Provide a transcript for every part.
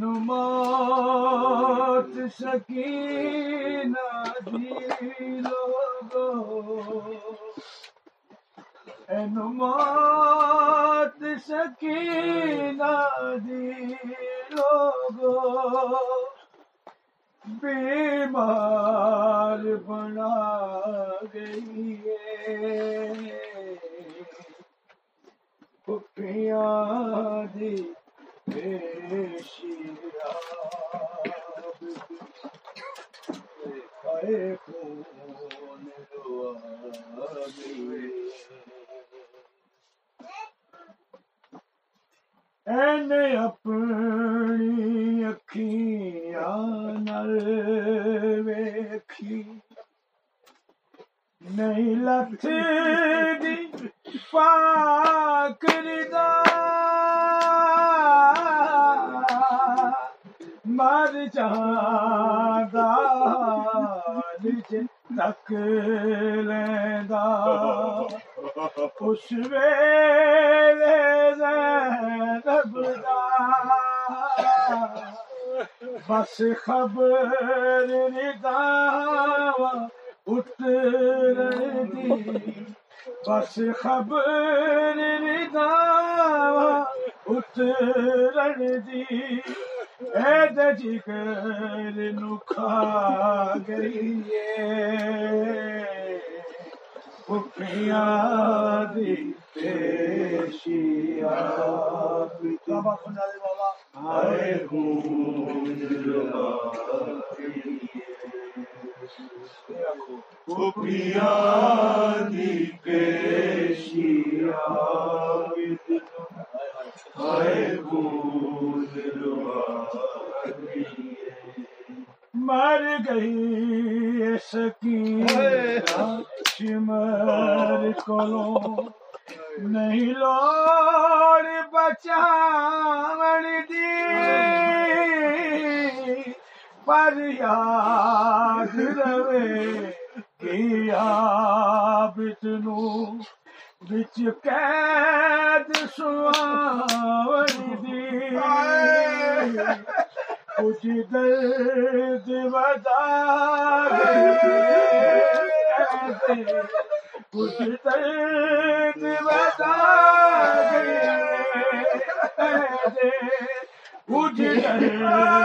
نمات سکینہ دی لوگو نمات سکینہ دی لوگو بیمار بنا گئی ہے۔ پپیاں دی اپنی اکھیاں نل ویکھی نہیں لتھی دی پاک مر جاندا تک لیندا اس ویلے زینب دا۔ بس خبر ندا اتر دی بس خبر ندا اتر دی جگر نکھا گئی پپیاں دی پیشیا بابا؟ سنا دے بابا آئے پپیاں دی مر گئی سکی کو نہیں لوڑ بچا دی۔ پر یاد روے کیا بتنو بچ قید سواری دی۔ کچھ درد بتا کچھ درد بتا کچھ درد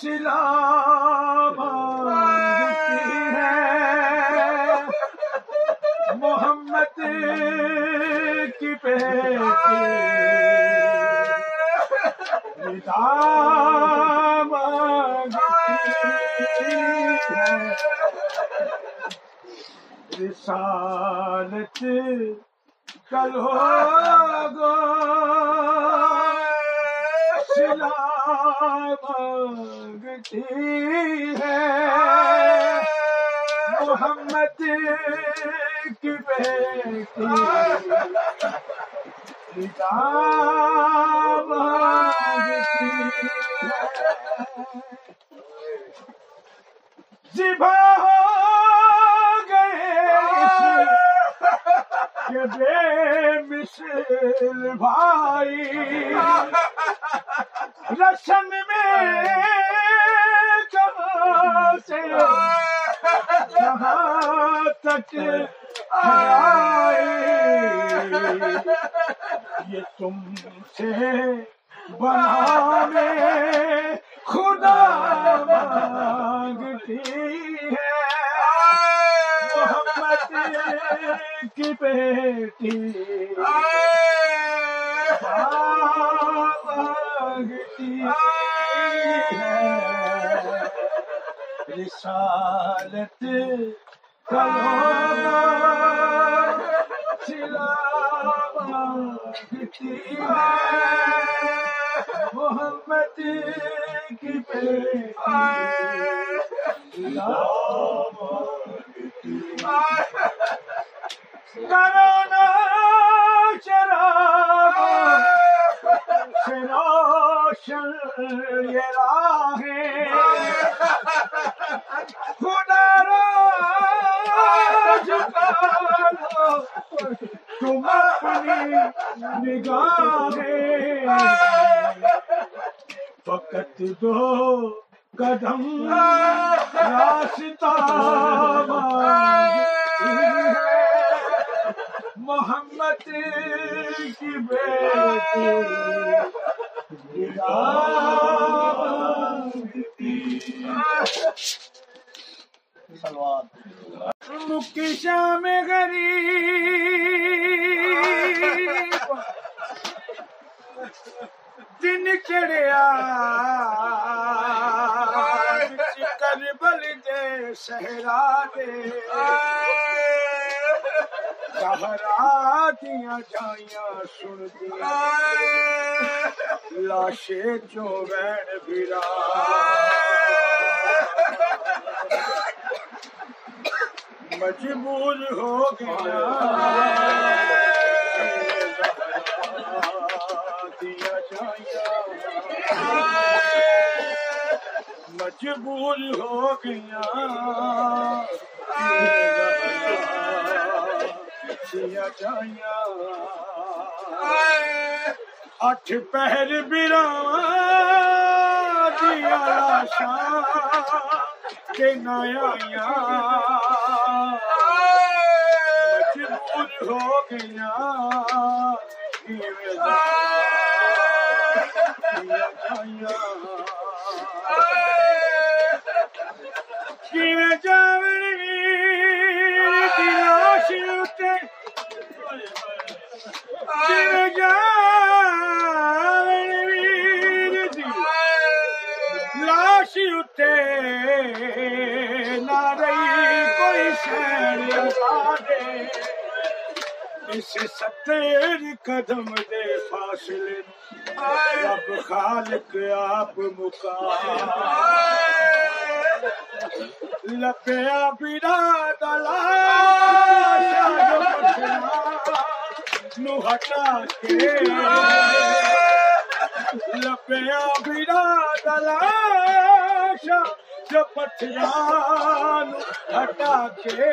سلام ہے۔ محمد کی بیٹی۔ رسالت کل ہو گو مانگتی ہے۔ محمد کی بیٹی۔ مانگتی ذبح جی ہو گئے بے مثل بھائی۔ رسن میں کہاں سے کہاں تک یہ تم سے بنانے خدا مانگتی ہے محمد کی بیٹی مانگتی ہے رسالت چلا مانگتی ہے محمد کی بیٹی کرونا چراغ خدا راج کرو تم اپنی نگاہیں فقط دو قدم راستہ ہے محمد کی بیٹی مکی شام غریب دن چڑیا کربل دے صحرا دے سہرا دیا جائیاں سن دیا لاشے چو بین بھرا مجبور ہو گیا۔ دیا جائیاں مجبور ہو گیا۔ دیا جائیاں اٹھ پہر برا، دیا لاشاں کے نیا مجبور ہو گیا کیویں اس ستر قدم دے فاصلے رب خالق آپ مکا لپیا بیڑا دلا نو ہٹا کے۔ لپیا بیڑا دلا جو پتھران ہٹا کے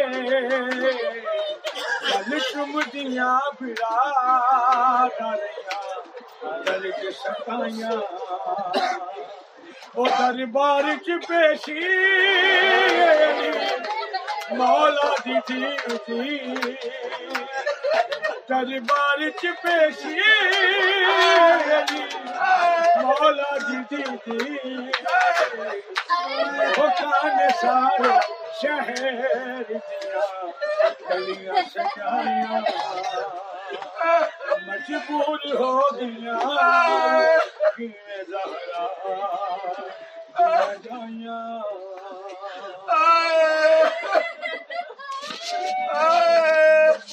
گل چمدیاں وہ دربار چ پیشی مولا دی تھی دربار چ پیشی مولا جی دی سارا شہر مجبور ہو گیا زہرا۔ جائیاں۔ Oh